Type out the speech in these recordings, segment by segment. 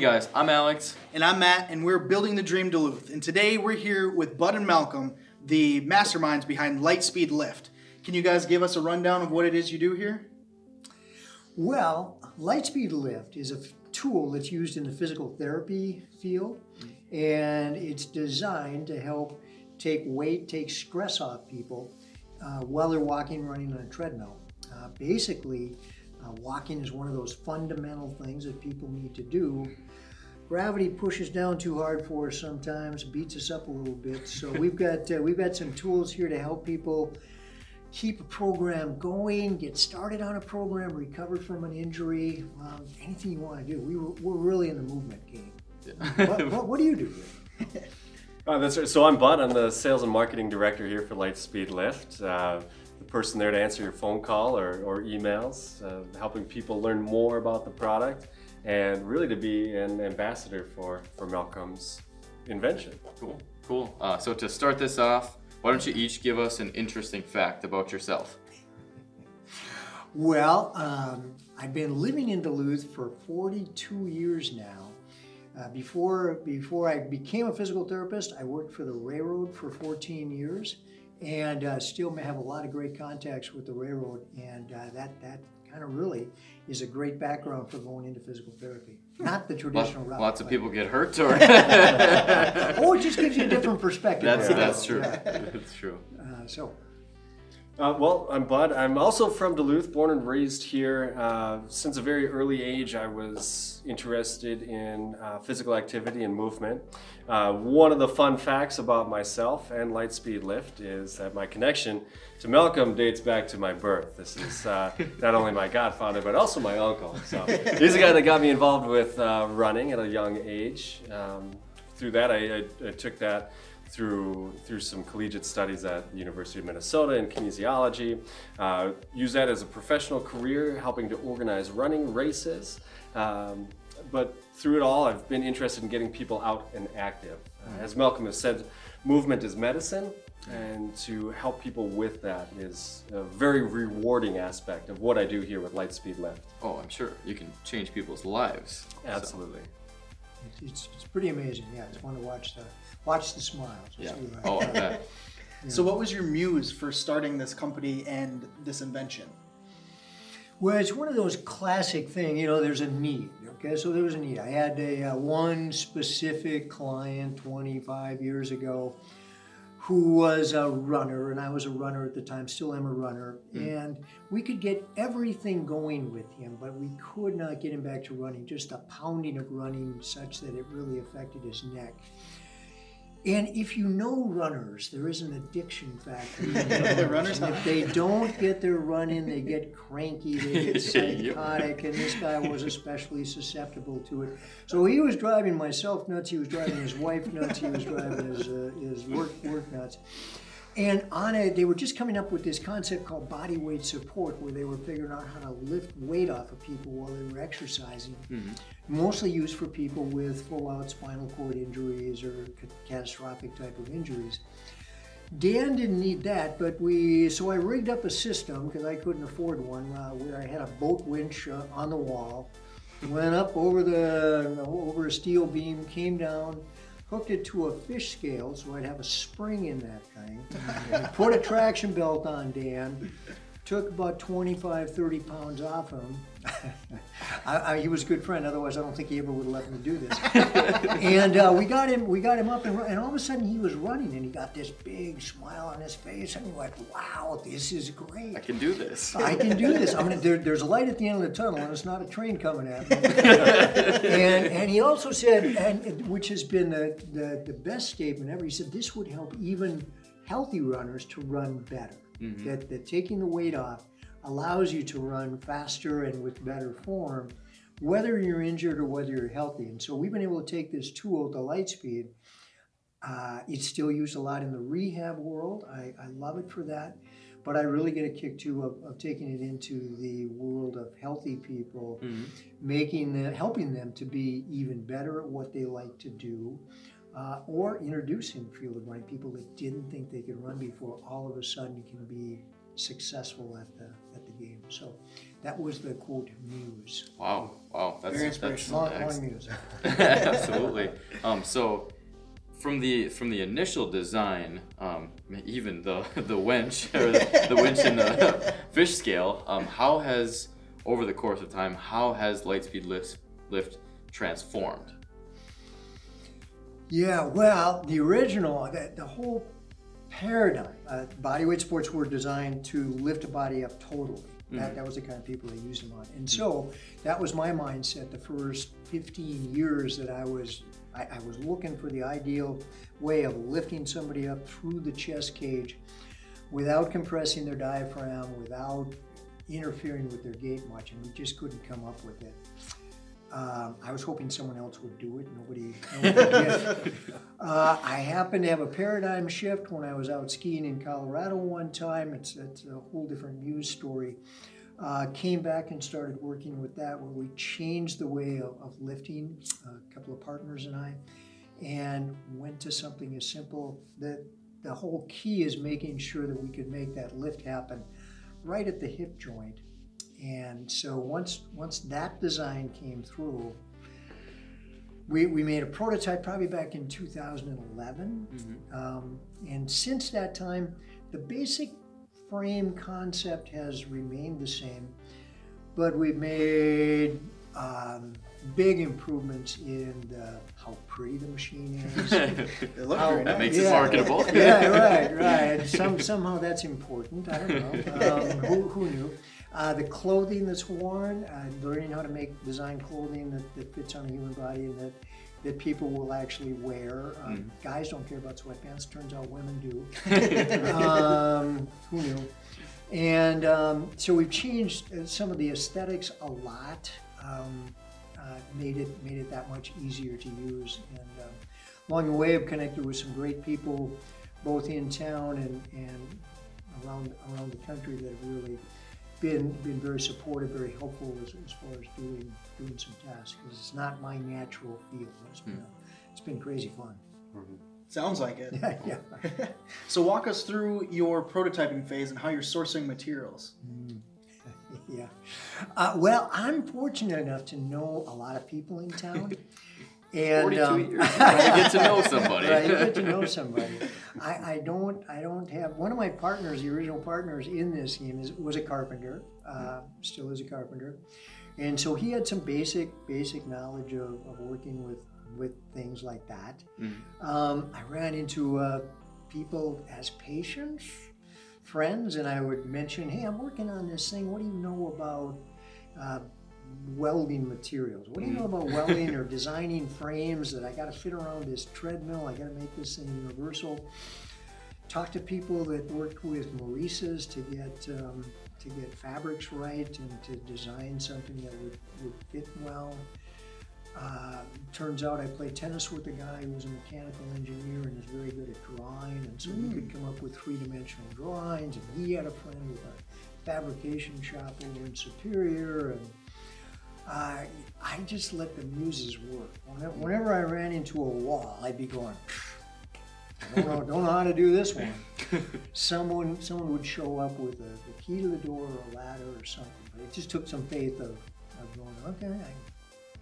Hey guys, I'm Alex. And I'm Matt, and we're Building the Dream Duluth. And today we're here with Bud and Malcolm, the masterminds behind Lightspeed Lift. Can you guys give us a rundown of what it is you do here? Well, Lightspeed Lift is a f- tool that's used in the physical therapy field, and it's designed to help take weight, take stress off people uh, while they're walking, running on a treadmill. Uh, basically, uh, walking is one of those fundamental things that people need to do. Gravity pushes down too hard for us sometimes, beats us up a little bit. So we've got uh, we've got some tools here to help people keep a program going, get started on a program, recover from an injury, um, anything you want to do. We, we're really in the movement game. what, what, what do you do? Uh, that's right. So I'm Bud. I'm the sales and marketing director here for Lightspeed Lift. Uh, the person there to answer your phone call or, or emails, uh, helping people learn more about the product, and really to be an ambassador for, for Malcolm's invention. Cool, cool. Uh, so to start this off, why don't you each give us an interesting fact about yourself? Well, um, I've been living in Duluth for 42 years now. Uh, before before I became a physical therapist, I worked for the railroad for 14 years, and uh, still may have a lot of great contacts with the railroad, and uh, that that kind of really is a great background for going into physical therapy. Not the Lot- traditional route. lots of but- people get hurt, or Oh, it just gives you a different perspective. that's on that's true. Yeah. That's true. Uh, so, Uh, well, I'm Bud. I'm also from Duluth, born and raised here. Uh, since a very early age, I was interested in uh, physical activity and movement. Uh, one of the fun facts about myself and Lightspeed Lift is that my connection to Malcolm dates back to my birth. This is uh, not only my godfather, but also my uncle. So he's the guy that got me involved with uh, running at a young age. Um, through that, I, I, I took that through through some collegiate studies at the University of Minnesota in kinesiology. Uh, use that as a professional career, helping to organize running races. Um, but through it all, I've been interested in getting people out and active. Uh, as Malcolm has said, movement is medicine, and to help people with that is a very rewarding aspect of what I do here with Lightspeed Lift. Oh, I'm sure you can change people's lives. So, Absolutely. it's, it's pretty amazing. Yeah, it's fun to watch the watch the smiles. yeah. Oh, I bet. So, what was your muse for starting this company and this invention? Well, it's one of those classic things, you know, there's a need. Okay, so there was a need. I had a uh, one specific client 25 years ago who was a runner, and I was a runner at the time, still am a runner. And we could get everything going with him, but we could not get him back to running, just a pounding of running such that it really affected his neck. And if you know runners, there is an addiction factor. Runners And if they don't get their run in, they get cranky, they get psychotic, and this guy was especially susceptible to it. So he was driving myself nuts. He was driving his wife nuts. He was driving his uh, his work work nuts. And on it, they were just coming up with this concept called body weight support, where they were figuring out how to lift weight off of people while they were exercising. Mostly used for people with full-out spinal cord injuries or ca- catastrophic type of injuries. Dan didn't need that, but we so I rigged up a system because I couldn't afford one uh, where I had a boat winch uh, on the wall, went up over the over a steel beam, came down, hooked it to a fish scale so I'd have a spring in that thing, put a traction belt on Dan, took about 25, 30 pounds off him. I, I, he was a good friend. Otherwise, I don't think he ever would have let me do this. and uh, we got him. We got him up, and, and all of a sudden he was running, and he got this big smile on his face, and he went, "Wow, this is great! I can do this. I can do this. I'm gonna, there, there's a light at the end of the tunnel, and it's not a train coming at me. and and he also said, and which has been the, the the best statement ever. He said this would help even healthy runners to run better. That that taking the weight off allows you to run faster and with better form, whether you're injured or whether you're healthy. And so we've been able to take this tool, the Lightspeed. Uh, it's still used a lot in the rehab world. I, I love it for that. But I really get a kick too of, of taking it into the world of healthy people, making them, helping them to be even better at what they like to do, uh, or introducing field of running people that didn't think they could run before. All of a sudden, can be successful at the at the game. So that was the quote muse. Wow, wow, that's Very that's. Long, long muse. Absolutely. Um, so from the from the initial design, um, even the the winch or the, the winch and the fish scale, um, how has over the course of time, how has Lightspeed lift lift transformed? Yeah, well, the original, the, the whole paradigm, uh, bodyweight sports were designed to lift a body up totally. That, that was the kind of people they used them on. And so that was my mindset the first 15 years that I was I, I was looking for the ideal way of lifting somebody up through the chest cage without compressing their diaphragm, without interfering with their gait much, and we just couldn't come up with it. Um, I was hoping someone else would do it. Nobody, nobody did. Uh, I happened to have a paradigm shift when I was out skiing in Colorado one time. It's, it's a whole different news story. Uh, came back and started working with that, where we changed the way of, of lifting, a couple of partners and I, and went to something as simple that the whole key is making sure that we could make that lift happen right at the hip joint. And so once once that design came through, we, we made a prototype probably back in 2011. Um, and since that time, the basic frame concept has remained the same, but we've made um, big improvements in the, how pretty the machine is. It looked How- That nice. makes it Yeah. marketable. yeah, right, right. Some, somehow that's important. I don't know. Um, who, who knew? Uh, the clothing that's worn, uh, learning how to make design clothing that, that fits on a human body and that, that people will actually wear. Um, Guys don't care about sweatpants. Turns out women do. um, who knew? And um, so we've changed uh, some of the aesthetics a lot. Um, uh, made it made it that much easier to use. And um, along the way, I've connected with some great people, both in town and, and around around the country that have really been been very supportive, very helpful as, as far as doing doing some tasks because it's not my natural field. It's been a, it's been crazy fun. Sounds like it. yeah. So walk us through your prototyping phase and how you're sourcing materials. Yeah. Uh, well, I'm fortunate enough to know a lot of people in town. And 42 um, years. Trying to get to know somebody. Right, you get to know somebody. I, I don't I don't have one of my partners, the original partners in this game is was a carpenter, uh, still is a carpenter, and so he had some basic basic knowledge of, of working with with things like that. Um, I ran into uh, people as patients, friends, and I would mention, hey, I'm working on this thing. What do you know about? Uh, welding materials. What do you know about welding or designing frames that I got to fit around this treadmill? I got to make this thing universal. Talk to people that worked with Maurices to get um, to get fabrics right and to design something that would, would fit well. Uh, turns out I played tennis with a guy who was a mechanical engineer and is very good at drawing, and so we could come up with three-dimensional drawings. And he had a friend with a fabrication shop over in Superior, and I I just let the muses work. Whenever, whenever I ran into a wall, I'd be going. I don't know, don't know how to do this one. Someone, someone would show up with a, the key to the door or a ladder or something. But it just took some faith of, of going, okay,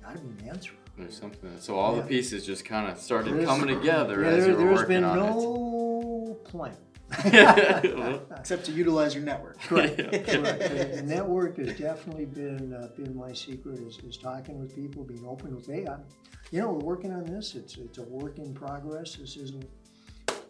I got to be an answer. There's something. So all Yeah. the pieces just kind of started There's- coming together Yeah, as there, you were working been no plan. It. Except to utilize your network. Correct. Correct. The the network has definitely been uh, been my secret. Is, is talking with people, being open with, hey, I'm, you know, we're working on this. It's it's a work in progress. This isn't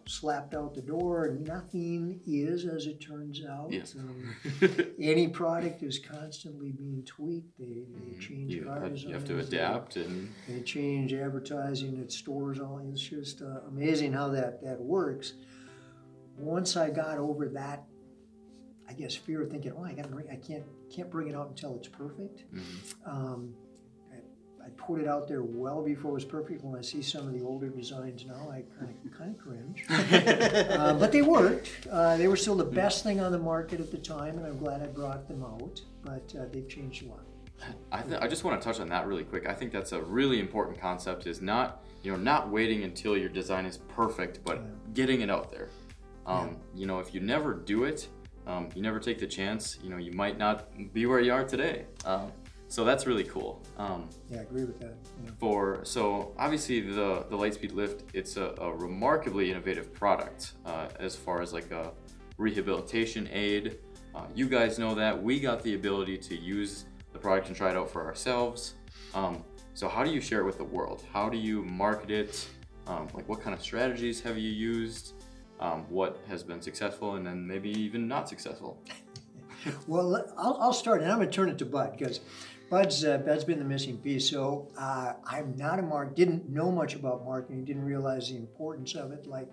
slapped out the door. Nothing is, as it turns out. Yes. Um, any product is constantly being tweaked. They, they change you, have, you have to us, they- adapt and they change advertising at stores. All it's just uh, amazing how that that works. Once I got over that, I guess fear of thinking, oh, I got I can't can't bring it out until it's perfect. Um, I, I put it out there well before it was perfect. When I see some of the older designs now, I kind of kind of cringe. uh, but they worked. Uh, they were still the best thing on the market at the time, and I'm glad I brought them out. But uh, they've changed a lot. I, th- I just want to touch on that really quick. I think that's a really important concept. Is not you know not waiting until your design is perfect, but getting it out there. Um, You know, if you never do it, um, you never take the chance. You know, you might not be where you are today. Um, so that's really cool. Um, Yeah, I agree with that. Yeah. for so obviously the the Lightspeed Lift, it's a, a remarkably innovative product uh, as far as like a rehabilitation aid. Uh, you guys know that we got the ability to use the product and try it out for ourselves. Um, so how do you share it with the world? How do you market it? Um, like what kind of strategies have you used? Um, what has been successful and then maybe even not successful? Well, I'll, I'll start, and I'm going to turn it to Bud because Bud's uh, Bud's been the missing piece. So uh, I'm not a mark. Didn't know much about marketing. Didn't realize the importance of it. Like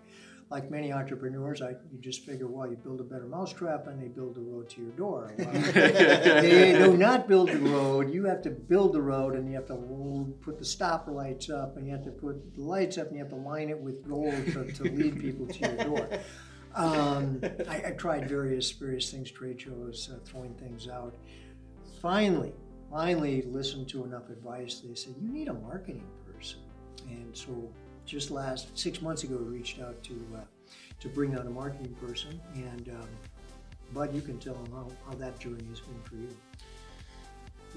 like many entrepreneurs, I you just figure, well, you build a better mousetrap, and they build a road to your door. Well, they do not build the road. You have to build the road, and you have to put the stop lights up, and you have to put the lights up, and you have to line it with gold to, to lead people to your door. Um, I, I tried various various things, trade shows, uh, throwing things out. Finally, finally listened to enough advice. They said you need a marketing person, and so just last six months ago, we reached out to uh, to bring on a marketing person. And um, Bud, you can tell them how, how that journey has been for you.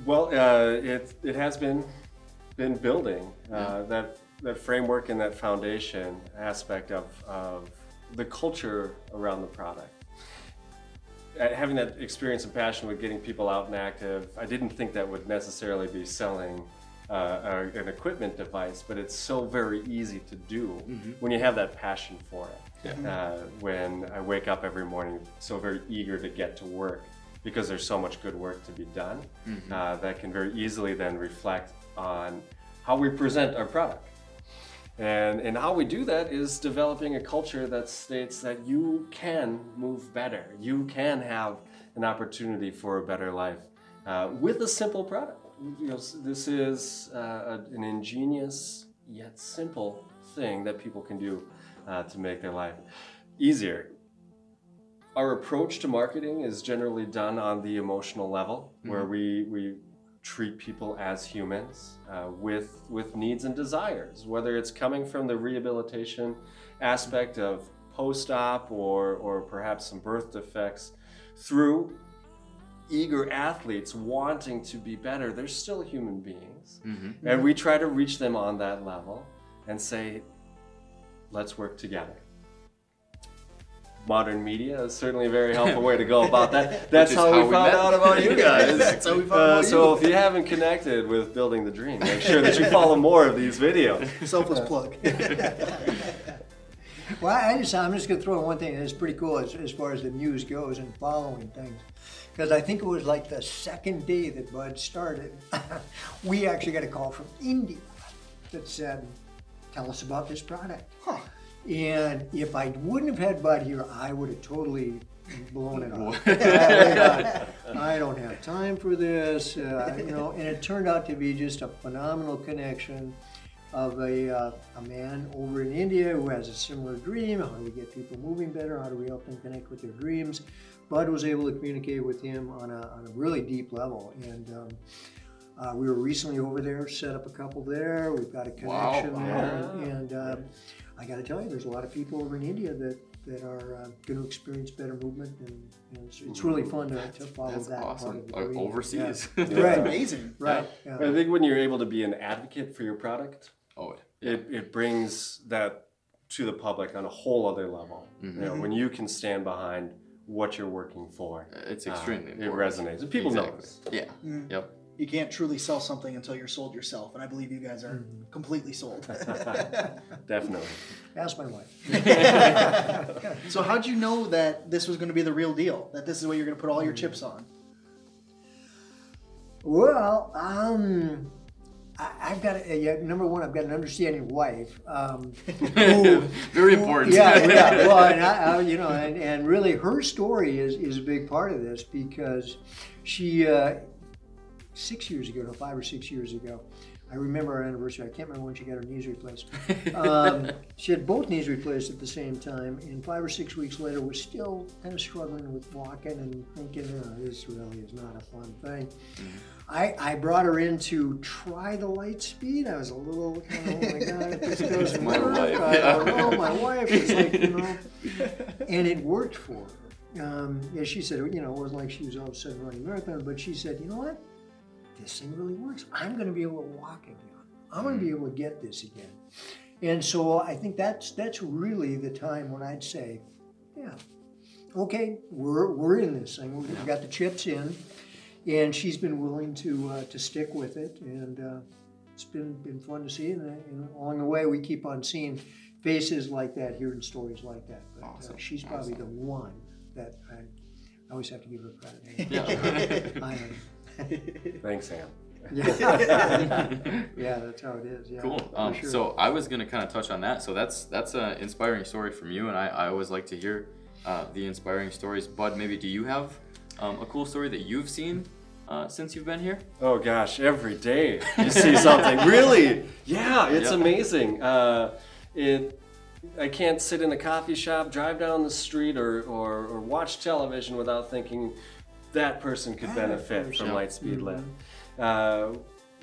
Well, uh, it it has been been building uh, that that framework and that foundation aspect of, of the culture around the product. Uh, Having that experience and passion with getting people out and active, I didn't think that would necessarily be selling uh, a- an equipment device, but it's so very easy to do when you have that passion for it. Uh, when I wake up every morning, so very eager to get to work because there's so much good work to be done uh, that can very easily then reflect on how we present our product. And, and how we do that is developing a culture that states that you can move better. You can have an opportunity for a better life uh, with a simple product. You know, this is uh, a- an ingenious yet simple thing that people can do uh, to make their life easier. Our approach to marketing is generally done on the emotional level, where we, we treat people as humans uh, with with needs and desires, whether it's coming from the rehabilitation aspect of post-op or or perhaps some birth defects, through eager athletes wanting to be better. They're still human beings, and we try to reach them on that level and say, let's work together. Modern media is certainly a very helpful way to go about that. That's how, how we we found met. out about you guys. That's how we found Uh, out so you. if you haven't connected with Building the Dream, make sure that you follow more of these videos. Selfless plug. Well, I just, I'm just going to throw in one thing that's pretty cool as, as far as the news goes and following things. Because I think it was like the second day that Bud started, we actually got a call from India that said, Tell us about this product. Huh. And if I wouldn't have had Bud here, I would have totally blown it off. I I don't have time for this, uh, you know. And it turned out to be just a phenomenal connection of a, uh, a man over in India who has a similar dream. How do we get people moving better? How do we help them connect with their dreams? Bud was able to communicate with him on a, on a really deep level. And um, uh, we were recently over there, set up a couple there. We've got a Wow. connection there. And um, I got to tell you, there's a lot of people over in India that, that are uh, going to experience better movement. And, and it's, it's really fun to, to follow That's that part awesome. of the Uh, overseas. Yeah. That's Right. amazing. Right. Yeah. I think when you're able to be an advocate for your product, oh, it, it brings that to the public on a whole other level. You know, mm-hmm. when you can stand behind what you're working for, uh, it's uh, extremely it resonates. And people know Exactly. this. Yeah. Mm-hmm. Yep. You can't truly sell something until you're sold yourself, and I believe you guys are mm-hmm. completely sold. Definitely. Ask my wife. so how'd you know that this was going to be the real deal? That this is what you're going to put all your chips on? Well, um, I, I've got a, yeah, number one. I've got an understanding wife. Um, who- Very who- important. Yeah, yeah. Well, and I, I, you know, and, and really, her story is is a big part of this because she uh, six years ago, no, five or six years ago. I remember our anniversary. I can't remember when she got her knees replaced. Um, she had both knees replaced at the same time, and five or six weeks later was still kind of struggling with walking and thinking, oh, this really is not a fun thing. I, I brought her in to try the light speed. I was a little, kind of, oh my god, if this doesn't My work, wife, I yeah. don't know. My wife was like, you know, and it worked for her. um, yeah, she said, you know, it wasn't like she was all of a sudden running marathon, but she said, you know what? This thing really works. I'm going to be able to walk again. I'm going to be able to get this again. And so I think that's that's really the time when I'd say, yeah, okay, we're we're in this thing. We've got the chips in, and she's been willing to uh, to stick with it, and uh, it's been been fun to see. And, uh, and along the way, we keep on seeing faces like that, hearing stories like that. But uh, she's probably Awesome. the one that I, I always have to give her credit. Yeah. I am. Thanks, Sam. Yeah. yeah, that's how it is. Yeah, Cool. Um, sure. So I was gonna kind of touch on that. So that's that's an inspiring story from you, and I, I always like to hear uh, the inspiring stories. Bud, maybe do you have um, a cool story that you've seen uh, since you've been here? Oh gosh, every day you see something. really? Yeah, it's Yeah. amazing. Uh, it. I can't sit in a coffee shop, drive down the street, or, or, or watch television without thinking that person could benefit from Yeah. Lightspeed Lift. Uh,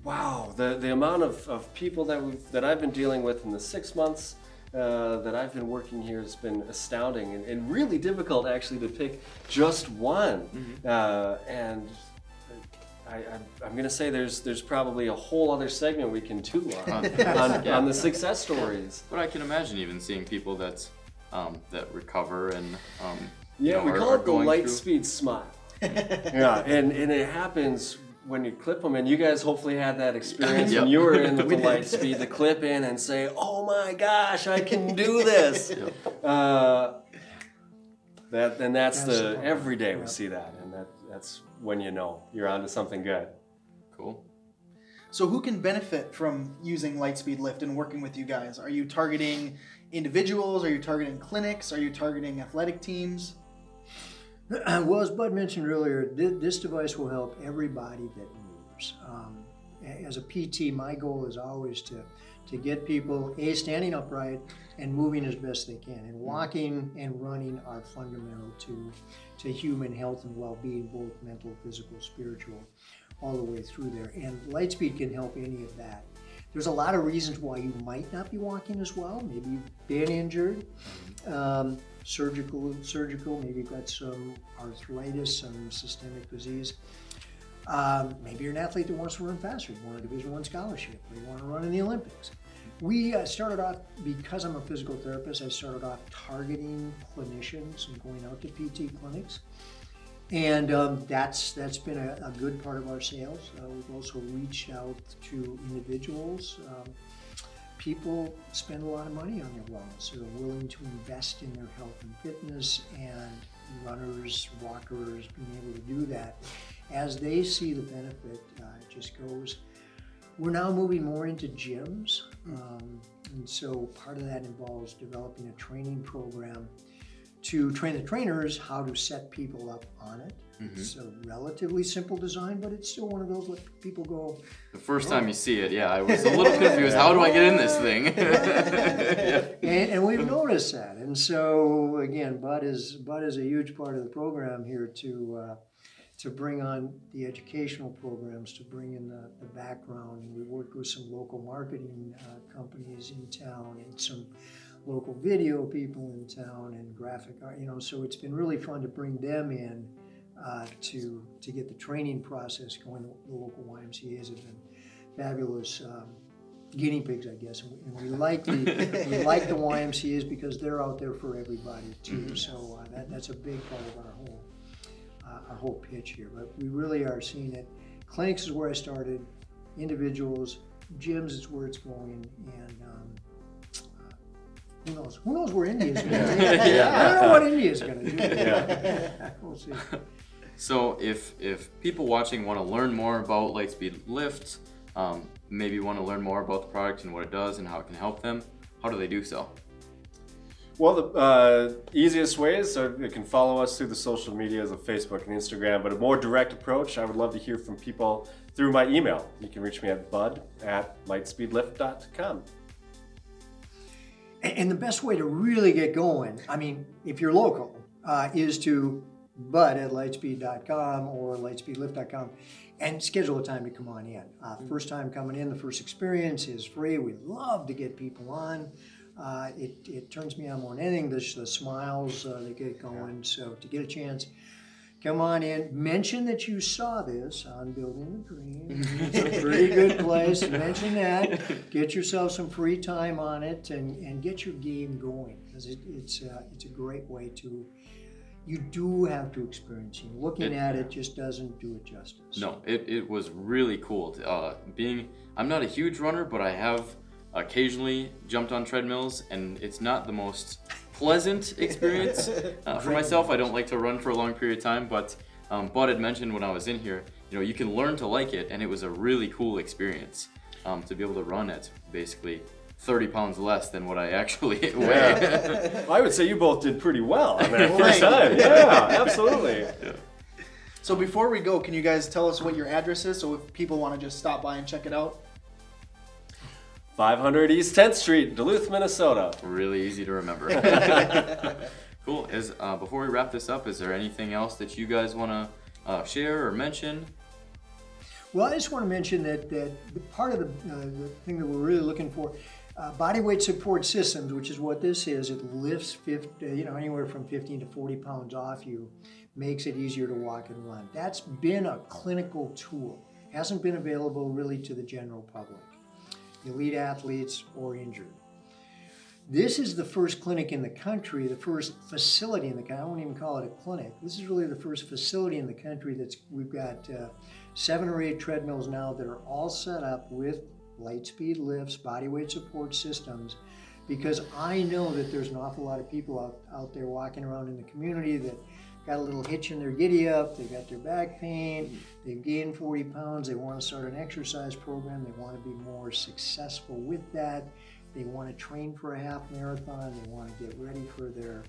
wow, the, the amount of, of people that we've that I've been dealing with in the six months uh, that I've been working here has been astounding and, and really difficult actually to pick just one. Uh, and I, I, I'm going to say there's there's probably a whole other segment we can do on, on, Yeah. on the success stories. But I can imagine even seeing people that um, that recover and um, you Yeah, know, we are- call are it the light through- speed smile. yeah, and, and it happens when you clip them, and you guys hopefully had that experience Yep. when you were in with the light speed, the clip in and say, "Oh my gosh, I can do this." uh, that and that's the Absolutely. every day we Yep. see that, and that that's when you know you're onto something good. Cool. So who can benefit from using Lightspeed Lift and working with you guys? Are you targeting individuals? Are you targeting clinics? Are you targeting athletic teams? well, as Bud mentioned earlier, this device will help everybody that moves. Um, as a PT, my goal is always to to get people a standing upright and moving as best they can. And walking and running are fundamental to to human health and well-being, both mental, physical, spiritual, all the way through there. And Lightspeed can help any of that. There's a lot of reasons why you might not be walking as well. Maybe you've been injured, um, surgical, surgical. Maybe you've got some arthritis, some systemic disease. Um, maybe you're an athlete that wants to run faster. You want a Division One scholarship, or you want to run in the Olympics. We uh, started off because I'm a physical therapist. I started off targeting clinicians and going out to PT clinics, and um, that's that's been a, a good part of our sales. Uh, we've also reached out to individuals. Um, people spend a lot of money on their wellness. They're willing to invest in their health and fitness, and runners, walkers, being able to do that as they see the benefit, uh, it just goes. We're now moving more into gyms, um, and so part of that involves developing a training program to train the trainers how to set people up on it. It's a relatively simple design, but it's still one of those that people go, The first time you see it, yeah, I was a little confused. How do I get in this thing? Yeah. and, and we've noticed that. And so again, Bud is Bud is a huge part of the program here to uh, to bring on the educational programs, to bring in the, the background. And we worked with some local marketing uh, companies in town and some local video people in town and graphic art. You know, so it's been really fun to bring them in. Uh, to to get the training process going, the local YMCA's have been fabulous um, guinea pigs, I guess. And we, and we like the we like the YMCA's because they're out there for everybody too. So uh, that, that's a big part of our whole uh, our whole pitch here. But we really are seeing it. Clinics is where I started. Individuals, gyms is where it's going, and. Um, who knows? Who knows where India's going to take it? I don't know what India's going to do. we'll see. So if if people watching want to learn more about Lightspeed Lift, um, maybe want to learn more about the product and what it does and how it can help them, how do they do so? Well, the uh, easiest way is so you can follow us through the social medias of Facebook and Instagram, but a more direct approach, I would love to hear from people through my email. You can reach me at bud at lightspeedlift.com. And, the best way to really get going, I mean, if you're local, uh, is to bud at lightspeed.com or lightspeedlift.com and schedule a time to come on in. Uh, first time coming in, the first experience is free. We love to get people on. Uh, it, it turns me on more than anything. The, the smiles uh, that get going. So to get a chance, come on in. Mention that you saw this on Building the Dream. It's a pretty good place. Mention that. Get yourself some free time on it and, and get your game going because it, it's uh, it's a great way to. You do have to experience it. Looking It- at it just doesn't do it justice. No, it, it was really cool. Uh, being, I'm not a huge runner, but I have occasionally jumped on treadmills, and it's not the most pleasant experience. Uh, for myself, I don't like to run for a long period of time, but um, Bud had mentioned when I was in here, you know, you can learn to like it, and it was a really cool experience um, to be able to run at basically 30 pounds less than what I actually weigh. Yeah. I would say you both did pretty well on that first time. Yeah, absolutely. So before we go, can you guys tell us what your address is so if people want to just stop by and check it out? 500 East 10th Street, Duluth, Minnesota. really easy to remember. cool. Is uh, before we wrap this up, is there anything else that you guys want to uh, share or mention? Well, I just want to mention that, that the part of the, uh, the thing that we're really looking for, uh, body weight support systems, which is what this is, it lifts 50, uh, you know anywhere from 15 to 40 pounds off you, makes it easier to walk and run. That's been a clinical tool. Hasn't been available really to the general public, elite athletes or injured. This is the first clinic in the country, the first facility in the country. I won't even call it a clinic. This is really the first facility in the country that's we've got uh, seven or eight treadmills now that are all set up with light speed lifts, body weight support systems. Because I know that there's an awful lot of people out, out there walking around in the community that got a little hitch in their giddy up, they've got their back pain, they've gained 40 pounds, they want to start an exercise program, they want to be more successful with that. They want to train for a half marathon. They want to get ready for their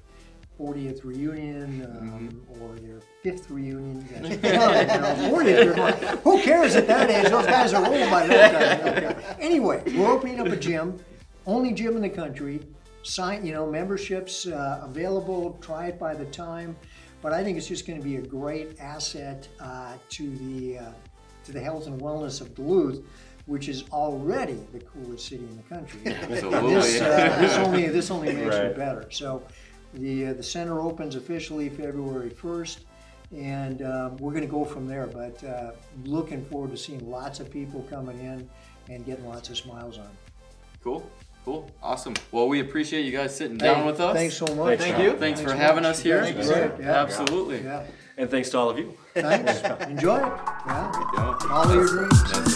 40th reunion um, or their fifth reunion. You guys you know, 40th, who cares at that age? Those guys are old by that time. Anyway, we're opening up a gym, only gym in the country. Sign, you know, memberships uh, available. Try it by the time. But I think it's just going to be a great asset uh, to the uh, to the health and wellness of Duluth, which is already the coolest city in the country. Absolutely. This, uh, this only this only makes Right. it better. So, the uh, the center opens officially February first, and um, we're going to go from there. But uh, looking forward to seeing lots of people coming in and getting lots of smiles on. Cool. Cool. Awesome. Well, we appreciate you guys sitting down with us. Thanks so much. Thanks, Thank you. Thanks, for so having much. us here. You guys are great. Yeah. Absolutely. Yeah. And thanks to all of you. Thanks. Enjoy it. Yeah. Yeah. Follow your dreams.